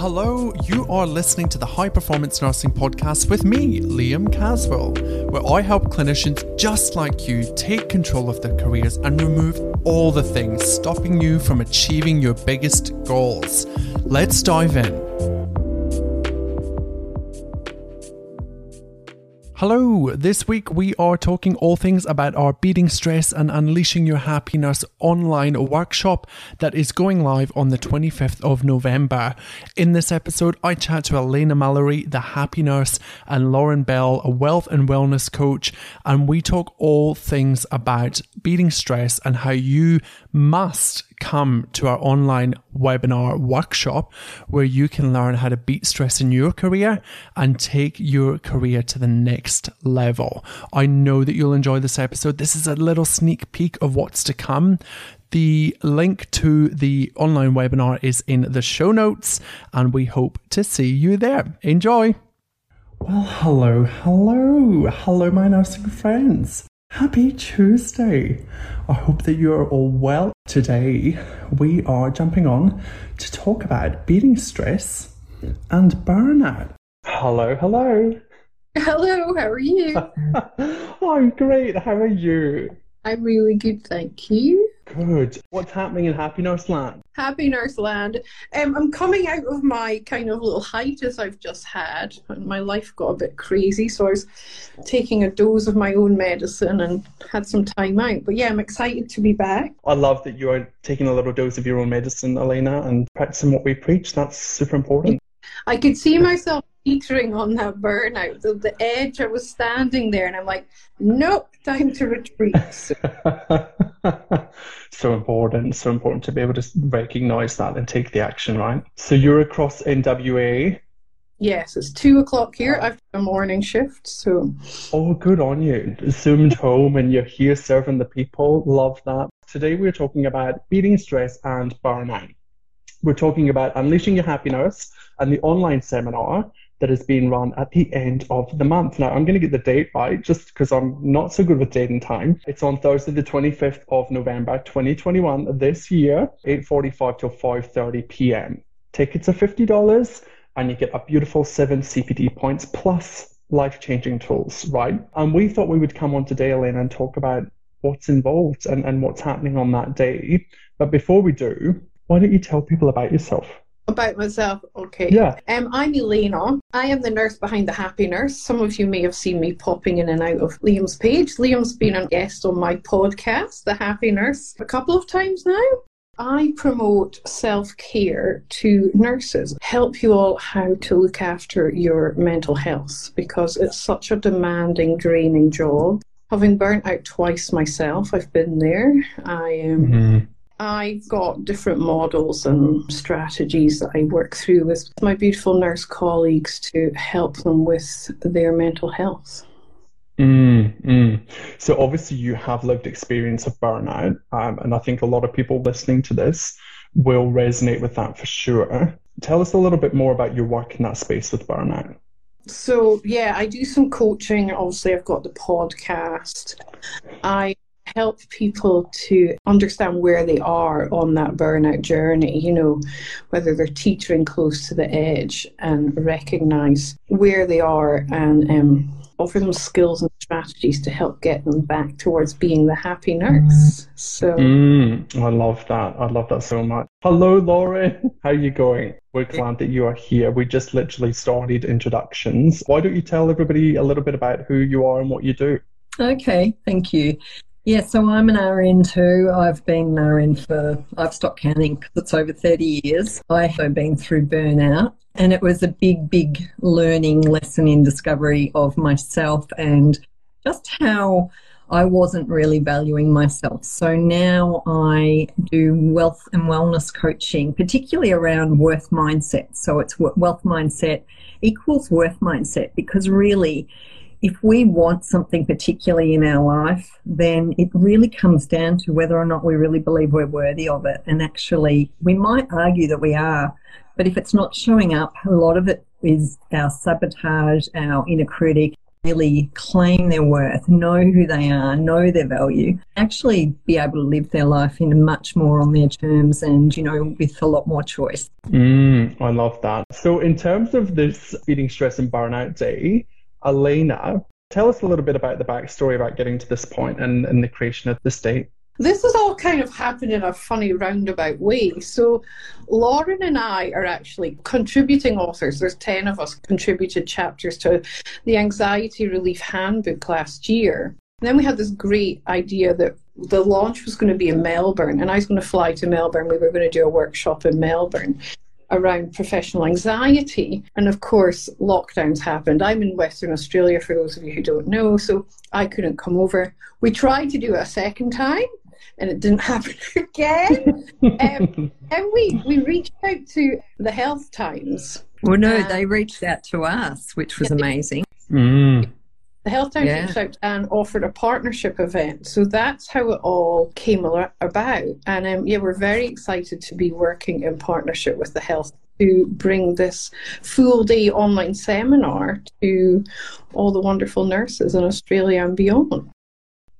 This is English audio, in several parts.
Hello, you are listening to the High Performance Nursing Podcast with me, Liam Caswell, where I help clinicians just like you take control of their careers and remove all the things stopping you from achieving your biggest goals. Let's dive in. Hello, this week we are talking all things about our Beating Stress and Unleashing Your Happiness online workshop that is going live on the 25th of November. In this episode, I chat to Elaina Mullery, the happy nurse, and Lauren Bell, a wealth and wellness coach, and we talk all things about beating stress and how you must come to our online webinar workshop where you can learn how to beat stress in your career and take your career to the next level. I know that you'll enjoy this episode. This is a little sneak peek of what's to come. The link to the online webinar is in the show notes, and we hope to see you there. Enjoy! Well, hello, hello, hello, my nursing friends. Happy Tuesday! I hope that you are all well. Today, we are jumping on to talk about beating stress and burnout. Hello, hello. Hello, how are you? I'm great. How are you? I'm really good, thank you. Good. What's happening in Happy Nurse Land? Happy Nurse Land. Um, I'm coming out of my kind of little hiatus I've just had, and my life got a bit crazy, so I was taking a dose of my own medicine and had some time out. But yeah, I'm excited to be back. I love that you are taking a little dose of your own medicine, Elaina, and practicing what we preach. That's super important. I could see myself teetering on that burnout. The, the edge, I was standing there, and I'm like, nope, time to retreat. so important, so important to be able to recognize that and take the action, right? So you're across NWA. Yes, it's two o'clock here. I've a morning shift, so. Oh, good on you. Zoomed home and you're here serving the people. Love that. Today we're talking about beating stress and burnout. We're talking about unleashing your happiness and the online seminar that is being run at the end of the month. Now, I'm going to get the date right just because I'm not so good with date and time. It's on Thursday, the 25th of November, 2021, this year, 8.45 till 5.30 p.m. Tickets are $50 and you get a beautiful seven CPD points plus life-changing tools, right? And we thought we would come on today, Elaina, and talk about what's involved and, and what's happening on that day. But before we do, why don't you tell people about yourself? About myself, okay. Yeah. Um, I'm Elaina. I am the nurse behind the Happy Nurse. Some of you may have seen me popping in and out of Liam's page. Liam's been a guest on my podcast, The Happy Nurse, a couple of times now. I promote self care to nurses, help you all how to look after your mental health because it's such a demanding, draining job. Having burnt out twice myself, I've been there. I am. Mm-hmm I've got different models and strategies that I work through with my beautiful nurse colleagues to help them with their mental health. Mm, mm. So obviously you have lived experience of burnout, um, and I think a lot of people listening to this will resonate with that for sure. Tell us a little bit more about your work in that space with burnout. So yeah, I do some coaching. Obviously, I've got the podcast. I help people to understand where they are on that burnout journey, you know, whether they're teetering close to the edge and recognize where they are and um, offer them skills and strategies to help get them back towards being the happy nurse. So mm, I love that. I love that so much. Hello, Lauren. How are you going? We're glad that you are here. We just literally started introductions. Why don't you tell everybody a little bit about who you are and what you do? Okay, thank you. Yeah, so I'm an RN too. I've been an RN for, I've stopped counting because it's over 30 years. I have been through burnout and it was a big, big learning lesson in discovery of myself and just how I wasn't really valuing myself. So now I do wealth and wellness coaching, particularly around worth mindset. So it's wealth mindset equals worth mindset because really, if we want something particularly in our life, then it really comes down to whether or not we really believe we're worthy of it. And actually, we might argue that we are, but if it's not showing up, a lot of it is our sabotage, our inner critic, really claim their worth, know who they are, know their value, actually be able to live their life in much more on their terms and, you know, with a lot more choice. Mm, I love that. So, in terms of this Beating Stress and Burnout Day, Elena, tell us a little bit about the backstory about getting to this point and, and the creation of the state. This has all kind of happened in a funny roundabout way. So, Lauren and I are actually contributing authors. There's 10 of us contributed chapters to the Anxiety Relief Handbook last year. And then we had this great idea that the launch was going to be in Melbourne, and I was going to fly to Melbourne. We were going to do a workshop in Melbourne around professional anxiety. And of course, lockdowns happened. I'm in Western Australia, for those of you who don't know, so I couldn't come over. We tried to do it a second time. And it didn't happen again. um, and we, we reached out to the Health Times. Well, no, they reached out to us, which was amazing. Mm. The Health Times yeah. reached out and offered a partnership event. So that's how it all came about. And um, yeah, we're very excited to be working in partnership with the Health to bring this full day online seminar to all the wonderful nurses in Australia and beyond.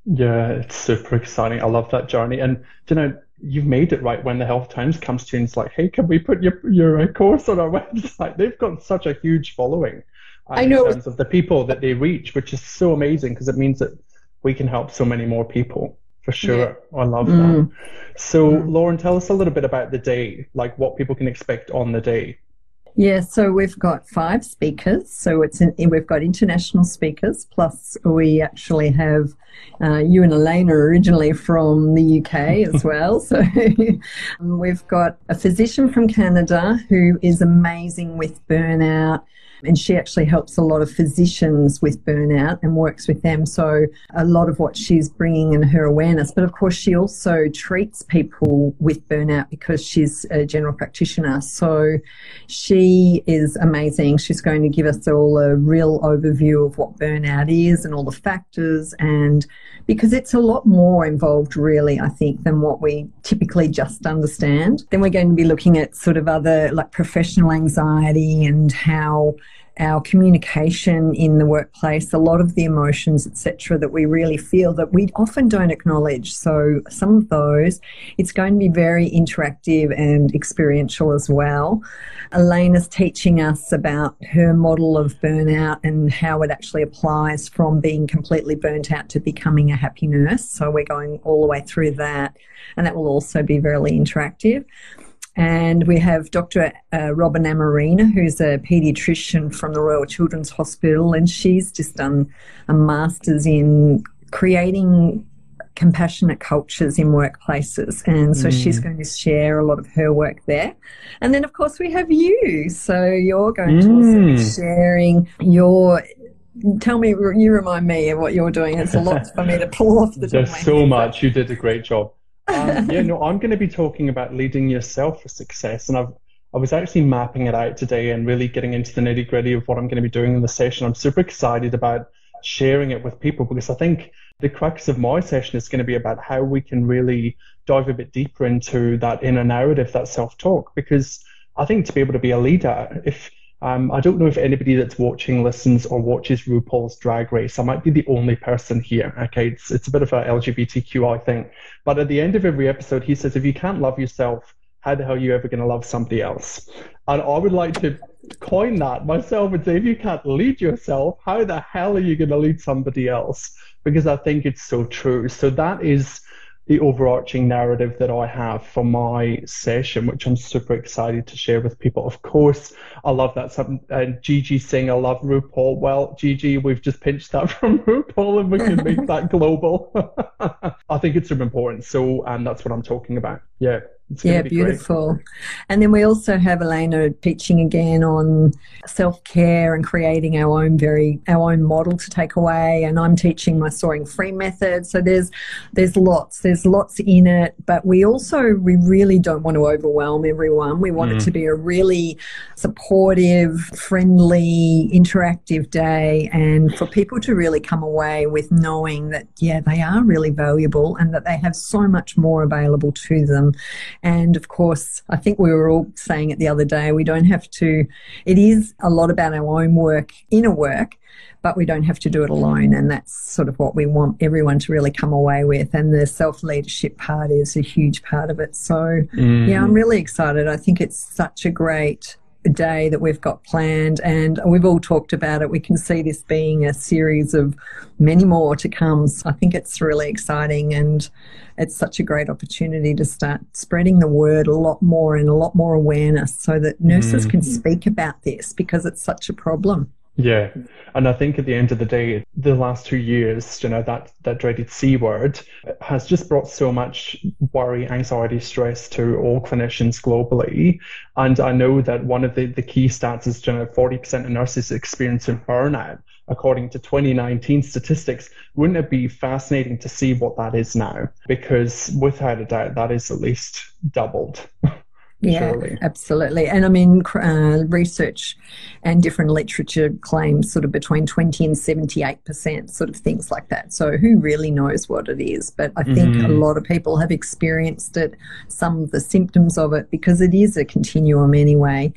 Yeah, it's super exciting. I love that journey. And, you know, you've made it right when the Health Times comes to you and it's like, hey, can we put your, your uh, course on our website? They've got such a huge following. I know. In terms of the people that they reach, which is so amazing because it means that we can help so many more people. For sure. Yeah. I love mm. that. So, mm. Lauren, tell us a little bit about the day, like what people can expect on the day. Yeah, so we've got five speakers. So it's an, we've got international speakers, plus we actually have uh, you and Elaina originally from the UK as well. So we've got a physician from Canada who is amazing with burnout and she actually helps a lot of physicians with burnout and works with them. So a lot of what she's bringing in her awareness. But of course, she also treats people with burnout because she's a general practitioner. So she is amazing. She's going to give us all a real overview of what burnout is and all the factors and because it's a lot more involved really i think than what we typically just understand then we're going to be looking at sort of other like professional anxiety and how our communication in the workplace, a lot of the emotions, etc., that we really feel that we often don't acknowledge. So, some of those, it's going to be very interactive and experiential as well. Elaina's teaching us about her model of burnout and how it actually applies from being completely burnt out to becoming a happy nurse. So, we're going all the way through that, and that will also be very interactive. And we have Dr. Uh, Robin Amarina, who's a paediatrician from the Royal Children's Hospital, and she's just done a master's in creating compassionate cultures in workplaces. And so mm. she's going to share a lot of her work there. And then, of course, we have you. So you're going mm. to also be mm. sharing your tell me you remind me of what you're doing it's a lot for me to pull off the there's so much you did a great job um, yeah, no, I'm going to be talking about leading yourself for success, and I've I was actually mapping it out today and really getting into the nitty gritty of what I'm going to be doing in the session. I'm super excited about sharing it with people because I think the crux of my session is going to be about how we can really dive a bit deeper into that inner narrative, that self talk. Because I think to be able to be a leader, if um, I don't know if anybody that's watching, listens, or watches RuPaul's Drag Race. I might be the only person here. Okay, it's it's a bit of a LGBTQI thing, but at the end of every episode, he says, if you can't love yourself, how the hell are you ever going to love somebody else? And I would like to coin that myself and say, if you can't lead yourself, how the hell are you going to lead somebody else? Because I think it's so true. So that is the overarching narrative that I have for my session, which I'm super excited to share with people. Of course, I love that. Some uh, Gigi saying I love RuPaul. Well, Gigi, we've just pinched that from RuPaul, and we can make that global. I think it's super important. So, and that's what I'm talking about. Yeah yeah, beautiful. Great. And then we also have Elaina teaching again on self care and creating our own very our own model to take away. And I'm teaching my soaring free method. So there's there's lots there's lots in it. But we also we really don't want to overwhelm everyone. We want mm. it to be a really supportive, friendly, interactive day, and for people to really come away with knowing that yeah they are really valuable and that they have so much more available to them and of course, I think we were all saying it the other day, we don't have to, it is a lot about our own work, inner work, but we don't have to do it alone. And that's sort of what we want everyone to really come away with. And the self leadership part is a huge part of it. So, mm. yeah, I'm really excited. I think it's such a great day that we've got planned, and we've all talked about it. We can see this being a series of many more to come. So I think it's really exciting, and it's such a great opportunity to start spreading the word a lot more and a lot more awareness so that nurses mm. can speak about this because it's such a problem. Yeah, and I think at the end of the day, the last two years, you know, that that dreaded C word has just brought so much worry, anxiety, stress to all clinicians globally. And I know that one of the, the key stats is, you know, 40% of nurses experiencing burnout, according to 2019 statistics. Wouldn't it be fascinating to see what that is now? Because without a doubt, that is at least doubled. Yeah, surely. absolutely. And I mean, uh, research and different literature claims sort of between 20 and 78%, sort of things like that. So who really knows what it is? But I think mm. a lot of people have experienced it, some of the symptoms of it, because it is a continuum anyway.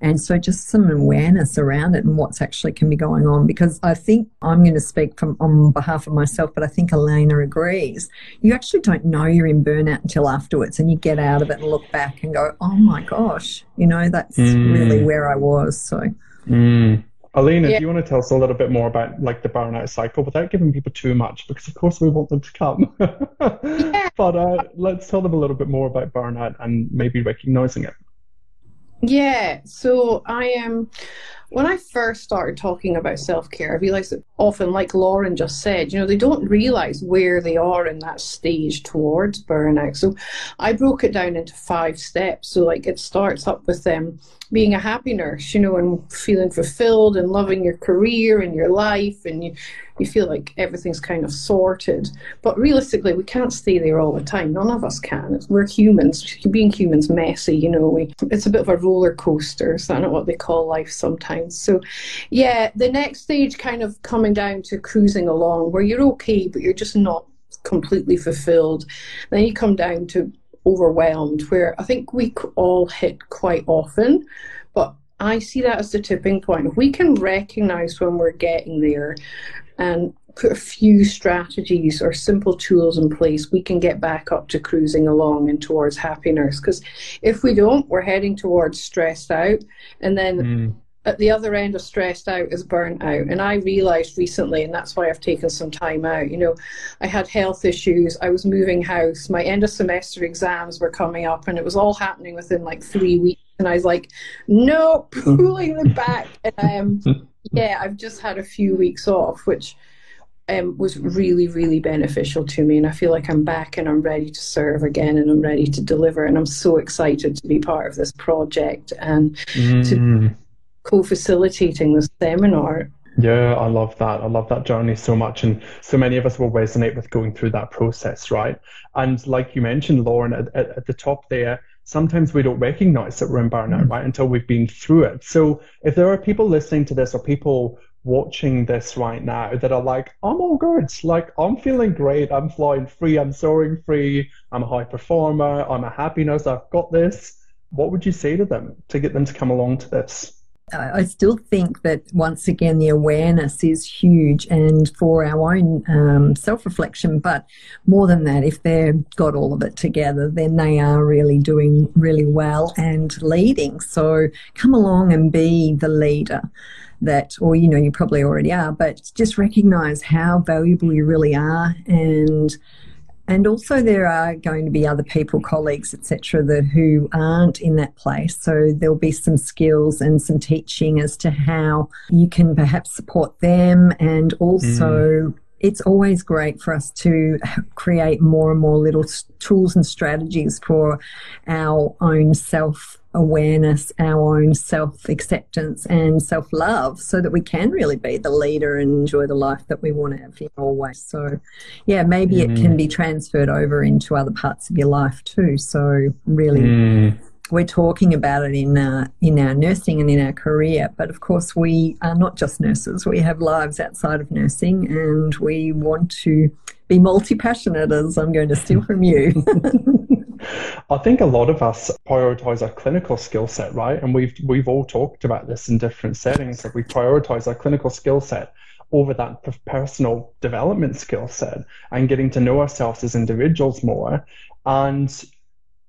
And so just some awareness around it and what's actually can be going on. Because I think I'm going to speak from on behalf of myself, but I think Elaina agrees. You actually don't know you're in burnout until afterwards and you get out of it and look back and go, oh my gosh, you know, that's mm. really where I was. So, mm. Alina, yeah. do you want to tell us a little bit more about like the burnout cycle without giving people too much? Because of course we want them to come. yeah. But uh, let's tell them a little bit more about burnout and maybe recognizing it. Yeah. So I am. Um, when I first started talking about self care, I realized that often, like Lauren just said, you know, they don't realize where they are in that stage towards burnout. So I broke it down into five steps. So, like, it starts up with them being a happy nurse, you know, and feeling fulfilled and loving your career and your life, and you, you feel like everything's kind of sorted. But realistically, we can't stay there all the time. None of us can. We're humans. Being humans, messy, you know. We, it's a bit of a roller coaster. Is that not what they call life sometimes? So, yeah, the next stage kind of coming down to cruising along, where you're okay, but you're just not completely fulfilled. Then you come down to overwhelmed, where I think we all hit quite often. But I see that as the tipping point. If we can recognize when we're getting there and put a few strategies or simple tools in place, we can get back up to cruising along and towards happiness. Because if we don't, we're heading towards stressed out. And then mm at the other end of stressed out is burnt out. And I realized recently, and that's why I've taken some time out, you know, I had health issues, I was moving house, my end of semester exams were coming up, and it was all happening within like three weeks. And I was like, no, pulling them back. And um, yeah, I've just had a few weeks off, which um, was really, really beneficial to me. And I feel like I'm back and I'm ready to serve again and I'm ready to deliver. And I'm so excited to be part of this project and mm. to co-facilitating the seminar. Yeah, I love that. I love that journey so much. And so many of us will resonate with going through that process, right? And like you mentioned, Lauren, at, at, at the top there, sometimes we don't recognize that we're in burnout, mm-hmm. right, until we've been through it. So if there are people listening to this or people watching this right now that are like, I'm all good. Like, I'm feeling great. I'm flying free. I'm soaring free. I'm a high performer. I'm a happiness. I've got this. What would you say to them to get them to come along to this? I still think that once again the awareness is huge and for our own um, self reflection. But more than that, if they've got all of it together, then they are really doing really well and leading. So come along and be the leader that, or you know, you probably already are, but just recognize how valuable you really are and and also, there are going to be other people, colleagues, etc., that who aren't in that place. So there'll be some skills and some teaching as to how you can perhaps support them, and also. Mm. It's always great for us to create more and more little tools and strategies for our own self awareness, our own self acceptance and self love so that we can really be the leader and enjoy the life that we want to have in always. So, yeah, maybe mm. it can be transferred over into other parts of your life too. So, really. Mm. We're talking about it in uh, in our nursing and in our career, but of course we are not just nurses. We have lives outside of nursing, and we want to be multi passionate. As I'm going to steal from you. I think a lot of us prioritize our clinical skill set, right? And we've we've all talked about this in different settings that we prioritize our clinical skill set over that personal development skill set and getting to know ourselves as individuals more. And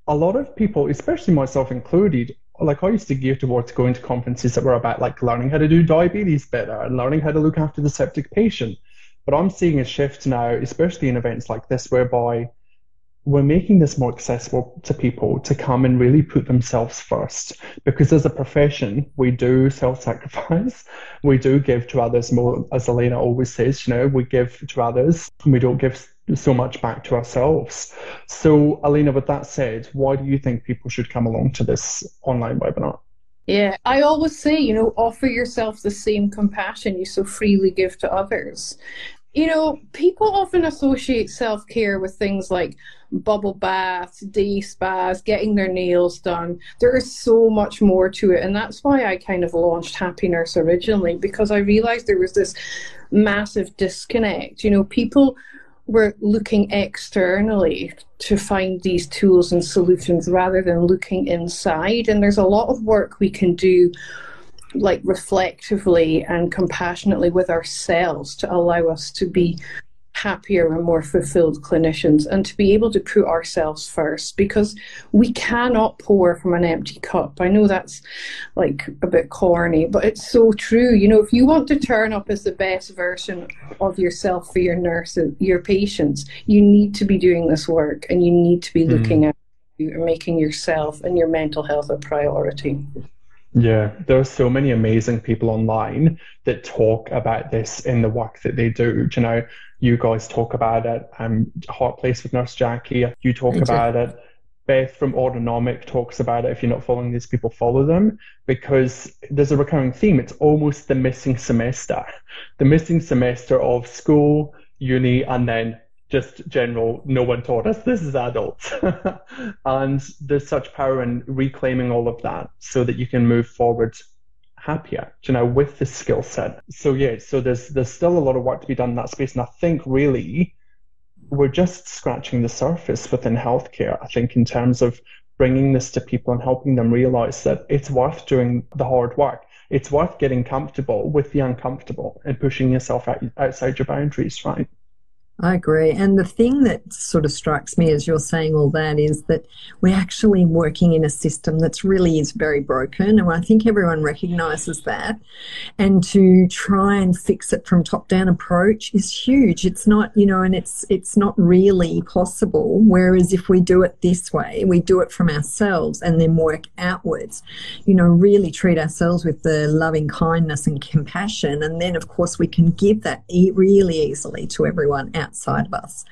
a lot of people, especially myself included, like I used to gear towards going to conferences that were about like learning how to do diabetes better and learning how to look after the septic patient. But I'm seeing a shift now, especially in events like this, whereby we're making this more accessible to people to come and really put themselves first. Because as a profession we do self-sacrifice. We do give to others more as elaina always says you know we give to others and we don't give so much back to ourselves. So elaina with that said why do you think people should come along to this online webinar? Yeah, I always say, you know, offer yourself the same compassion you so freely give to others you know, people often associate self care with things like bubble baths, day spas, getting their nails done. There is so much more to it. And that's why I kind of launched Happy Nurse originally, because I realized there was this massive disconnect. You know, people were looking externally to find these tools and solutions rather than looking inside. And there's a lot of work we can do like reflectively and compassionately with ourselves to allow us to be happier and more fulfilled clinicians and to be able to put ourselves first because we cannot pour from an empty cup. I know that's like a bit corny, but it's so true. You know, if you want to turn up as the best version of yourself for your nurses, your patients, you need to be doing this work and you need to be mm. looking at you and making yourself and your mental health a priority. Yeah, there are so many amazing people online that talk about this in the work that they do. You know, you guys talk about it. Um, Heart Place with Nurse Jackie, you talk about it. Beth from Autonomic talks about it. If you're not following these people, follow them because there's a recurring theme. It's almost the missing semester, the missing semester of school, uni, and then just general, no one taught us this is adults. and there's such power in reclaiming all of that so that you can move forward happier, you know, with the skill set. So yeah, so there's there's still a lot of work to be done in that space. And I think really we're just scratching the surface within healthcare. I think in terms of bringing this to people and helping them realize that it's worth doing the hard work. It's worth getting comfortable with the uncomfortable and pushing yourself out, outside your boundaries, right? I agree. And the thing that sort of strikes me as you're saying all that is that we're actually working in a system that's really is very broken. And I think everyone recognizes that. And to try and fix it from top down approach is huge. It's not, you know, and it's, it's not really possible. Whereas if we do it this way, we do it from ourselves and then work outwards, you know, really treat ourselves with the loving kindness and compassion. And then of course we can give that really easily to everyone out outside of us.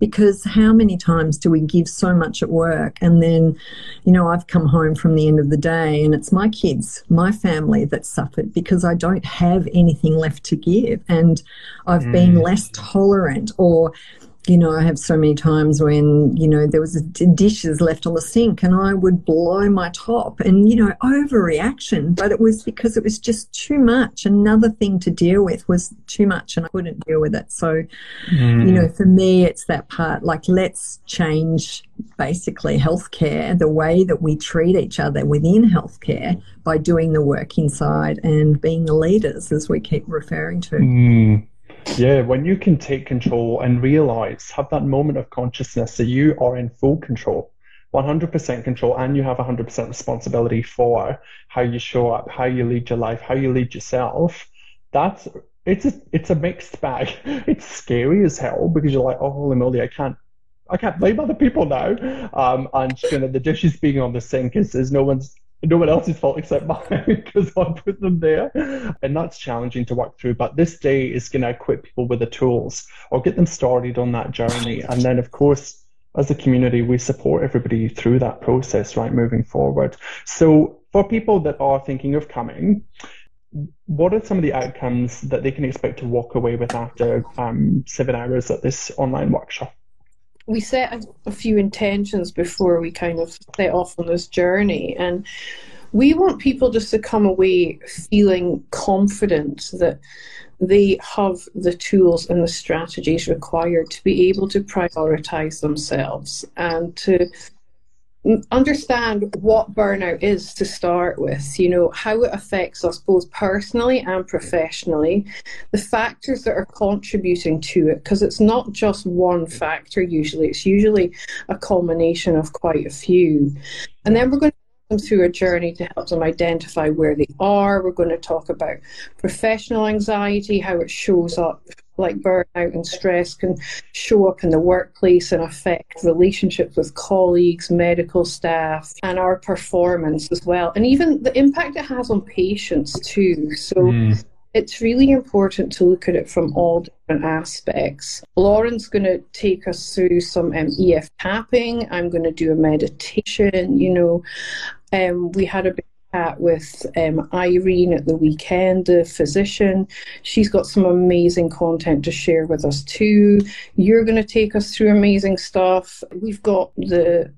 Because how many times do we give so much at work and then, you know, I've come home from the end of the day and it's my kids, my family that suffered because I don't have anything left to give and I've mm. been less tolerant or you know, I have so many times when, you know, there was dishes left on the sink and I would blow my top and, you know, overreaction, but it was because it was just too much. Another thing to deal with was too much and I couldn't deal with it. So, mm. you know, for me, it's that part like, let's change basically healthcare, the way that we treat each other within healthcare by doing the work inside and being the leaders, as we keep referring to. Mm. Yeah, when you can take control and realize, have that moment of consciousness that you are in full control, 100% control, and you have 100% responsibility for how you show up, how you lead your life, how you lead yourself. That's it's a it's a mixed bag. It's scary as hell because you're like, oh holy moly, I can't I can't blame other people now. Um, and you know, the dishes being on the sink is, is no one's no one else's fault except mine because I put them there. And that's challenging to work through. But this day is going to equip people with the tools or get them started on that journey. And then, of course, as a community, we support everybody through that process, right, moving forward. So, for people that are thinking of coming, what are some of the outcomes that they can expect to walk away with after um, seven hours at this online workshop? We set a, a few intentions before we kind of set off on this journey and we want people just to come away feeling confident that they have the tools and the strategies required to be able to prioritize themselves and to understand what burnout is to start with, you know, how it affects us both personally and professionally, the factors that are contributing to it, because it's not just one factor usually, it's usually a culmination of quite a few. And then we're going to them through a journey to help them identify where they are. We're going to talk about professional anxiety, how it shows up like burnout and stress can show up in the workplace and affect relationships with colleagues, medical staff, and our performance as well, and even the impact it has on patients too. So. Mm. It's really important to look at it from all different aspects. Lauren's going to take us through some um, EFT tapping. I'm going to do a meditation. You know, um, we had a big chat with um, Irene at the weekend, the physician. She's got some amazing content to share with us too. You're going to take us through amazing stuff. We've got the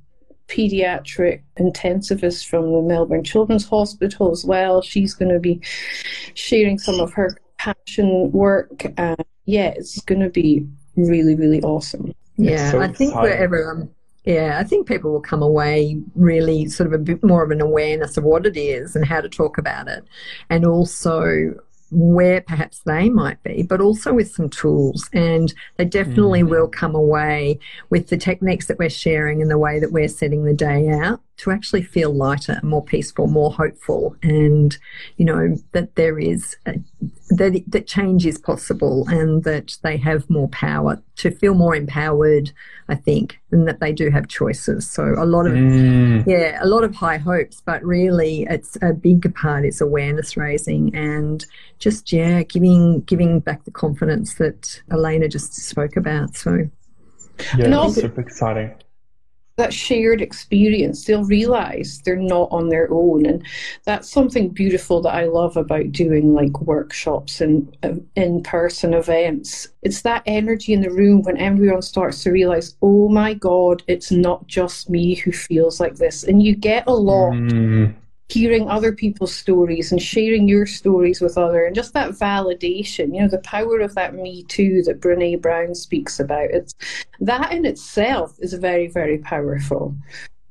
pediatric intensivist from the Melbourne Children's Hospital as well. She's going to be sharing some of her passion work. And yeah, it's going to be really, really awesome. Yeah, so I think wherever um, yeah, I think people will come away really sort of a bit more of an awareness of what it is and how to talk about it, and also where perhaps they might be, but also with some tools. And they definitely mm. will come away with the techniques that we're sharing and the way that we're setting the day out to actually feel lighter, more peaceful, more hopeful, and you know that there is a, that that change is possible, and that they have more power to feel more empowered. I think, and that they do have choices. So a lot of mm. yeah, a lot of high hopes, but really, it's a big part is awareness raising and just yeah, giving giving back the confidence that Elaina just spoke about. So yeah, it's super exciting that shared experience, they'll realize they're not on their own. And that's something beautiful that I love about doing like workshops and uh, in person events. It's that energy in the room when everyone starts to realize, oh my God, it's not just me who feels like this. And you get a lot. Mm hearing other people's stories and sharing your stories with other and just that validation you know the power of that me too that brene brown speaks about it's that in itself is very very powerful.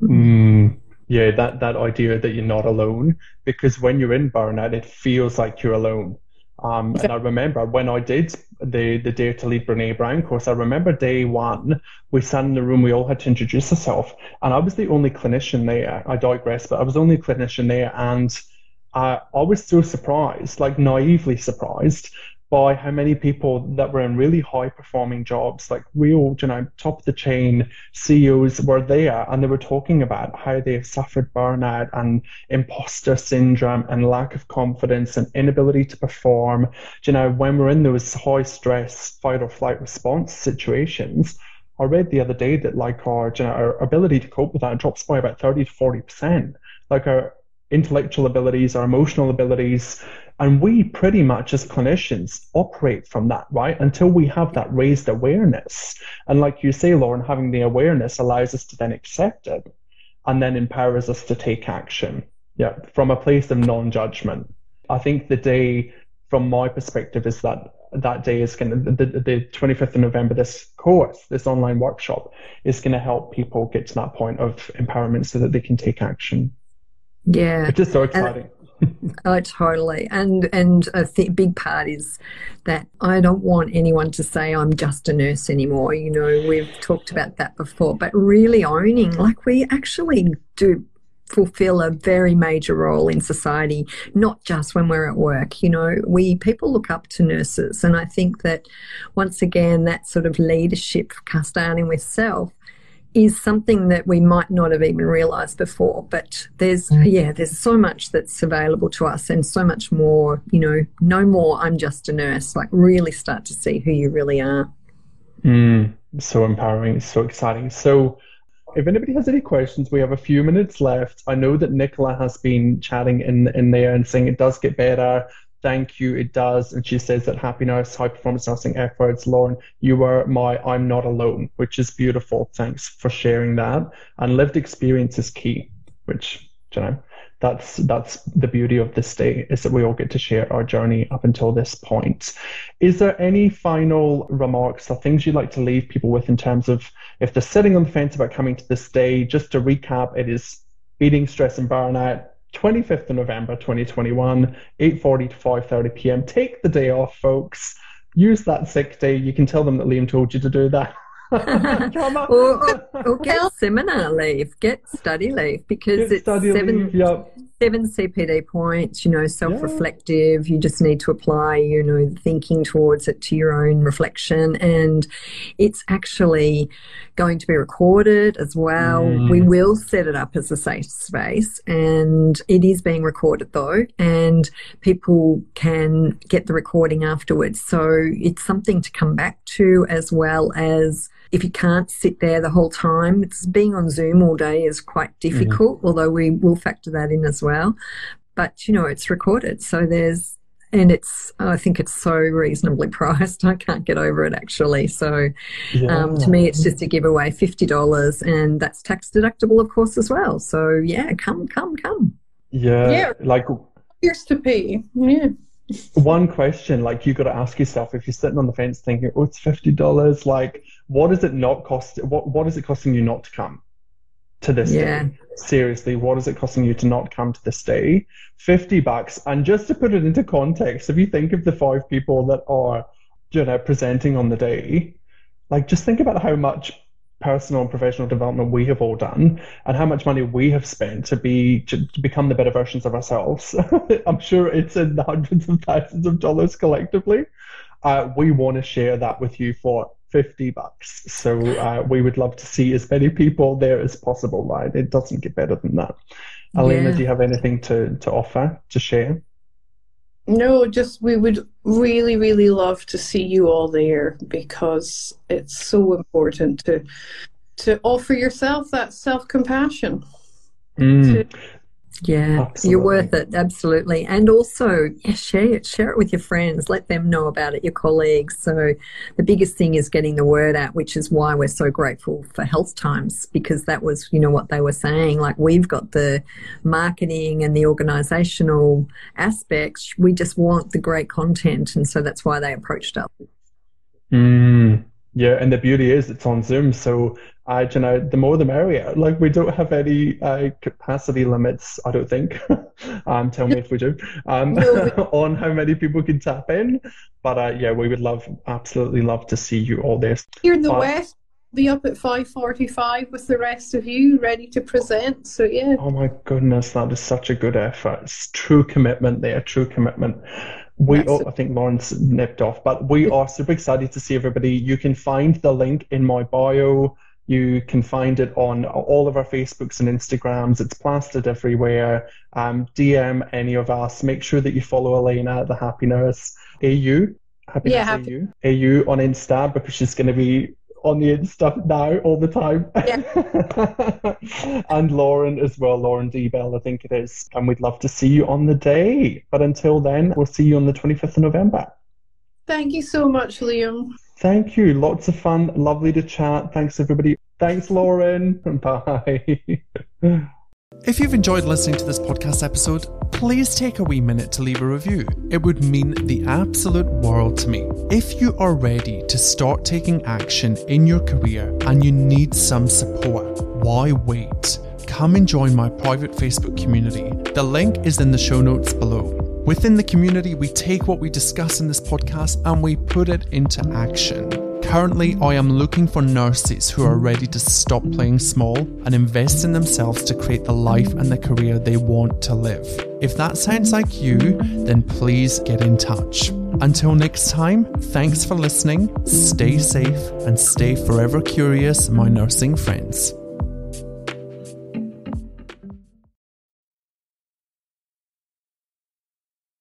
Mm, yeah that that idea that you're not alone because when you're in burnout it feels like you're alone um, and I remember when I did the, the Dare to Lead Brene Brown course, I remember day one, we sat in the room, we all had to introduce ourselves. And I was the only clinician there. I digress, but I was the only clinician there. And I, I was so surprised, like naively surprised, by how many people that were in really high performing jobs, like real, you know, top of the chain CEOs were there and they were talking about how they have suffered burnout and imposter syndrome and lack of confidence and inability to perform. You know, when we're in those high stress fight or flight response situations, I read the other day that like our, you know, our ability to cope with that drops by about 30 to 40%. Like our intellectual abilities, our emotional abilities, And we pretty much as clinicians operate from that, right? Until we have that raised awareness. And like you say, Lauren, having the awareness allows us to then accept it and then empowers us to take action. Yeah, from a place of non judgment. I think the day, from my perspective, is that that day is going to, the, the 25th of November, this course, this online workshop is going to help people get to that point of empowerment so that they can take action. Yeah. It's just so exciting. Oh, totally. And and a th- big part is that I don't want anyone to say I'm just a nurse anymore. You know, we've talked about that before, but really owning, like we actually do fulfill a very major role in society, not just when we're at work. You know, we people look up to nurses, and I think that once again, that sort of leadership, starting with self, is something that we might not have even realized before. But there's, mm. yeah, there's so much that's available to us and so much more, you know, no more, I'm just a nurse. Like, really start to see who you really are. Mm, so empowering, so exciting. So, if anybody has any questions, we have a few minutes left. I know that Nicola has been chatting in in there and saying it does get better. Thank you, it does. And she says that happiness, High Performance Nursing efforts, Lauren, you were my I'm not alone, which is beautiful. Thanks for sharing that. And lived experience is key, which, you know, that's that's the beauty of this day is that we all get to share our journey up until this point. Is there any final remarks or things you'd like to leave people with in terms of if they're sitting on the fence about coming to this day? Just to recap, it is beating stress and burnout. 25th of November 2021, 8:40 to 5:30 p.m. Take the day off, folks. Use that sick day. You can tell them that Liam told you to do that. or, or, get seminar leave, get study leave because get it's seven, leave, yep. seven CPD points, you know, self reflective. Yeah. You just need to apply, you know, thinking towards it to your own reflection. And it's actually going to be recorded as well. Mm. We will set it up as a safe space and it is being recorded though, and people can get the recording afterwards. So it's something to come back to as well as if you can't sit there the whole time, it's being on Zoom all day is quite mm-hmm. difficult, mm-hmm. although we will factor that in as well. But you know, it's recorded, so there's and it's I think it's so reasonably priced. I can't get over it actually. So yeah. um, to me, it's just a giveaway, fifty dollars, and that's tax deductible, of course, as well. So yeah, come, come, come. Yeah, yeah, like here's to pay. Yeah. One question, like you've got to ask yourself if you're sitting on the fence thinking, "Oh, it's fifty dollars," like what is it not cost? What what is it costing you not to come to this yeah. day? Seriously, what is it costing you to not come to this day? Fifty bucks. And just to put it into context, if you think of the five people that are, you know, presenting on the day, like just think about how much personal and professional development we have all done and how much money we have spent to be to, to become the better versions of ourselves i'm sure it's in the hundreds of thousands of dollars collectively uh, we want to share that with you for 50 bucks. So uh, we would love to see as many people there as possible, right? It doesn't get better than that. Alina, yeah. do you have anything to, to offer, to share? No, just we would really, really love to see you all there because it's so important to to offer yourself that self compassion. Mm. Yeah, absolutely. you're worth it, absolutely. And also, yeah, share it, share it with your friends. Let them know about it, your colleagues. So the biggest thing is getting the word out, which is why we're so grateful for Health Times because that was, you know, what they were saying. Like we've got the marketing and the organisational aspects. We just want the great content, and so that's why they approached us. Mm. Yeah, and the beauty is it's on Zoom, so uh, you know, the more the merrier. Like we don't have any uh, capacity limits, I don't think. um, tell me if we do. Um, on how many people can tap in, but uh, yeah, we would love, absolutely love to see you all there. Here in the uh, west, be up at five forty-five with the rest of you, ready to present. So yeah. Oh my goodness, that is such a good effort. It's true commitment there, true commitment. We, oh, I think Lauren's nipped off, but we are super excited to see everybody. You can find the link in my bio. You can find it on all of our Facebooks and Instagrams. It's plastered everywhere. Um, DM any of us. Make sure that you follow Elaina, the Happy Nurse AU. Happy yeah, happy. AU. AU on Insta because she's going to be on the Insta now all the time. Yeah. and Lauren as well, Lauren D. Bell, I think it is. And we'd love to see you on the day. But until then, we'll see you on the 25th of November. Thank you so much, Liam. Thank you. Lots of fun. Lovely to chat. Thanks, everybody. Thanks, Lauren. Bye. If you've enjoyed listening to this podcast episode, please take a wee minute to leave a review. It would mean the absolute world to me. If you are ready to start taking action in your career and you need some support, why wait? Come and join my private Facebook community. The link is in the show notes below. Within the community, we take what we discuss in this podcast and we put it into action. Currently, I am looking for nurses who are ready to stop playing small and invest in themselves to create the life and the career they want to live. If that sounds like you, then please get in touch. Until next time, thanks for listening, stay safe, and stay forever curious, my nursing friends.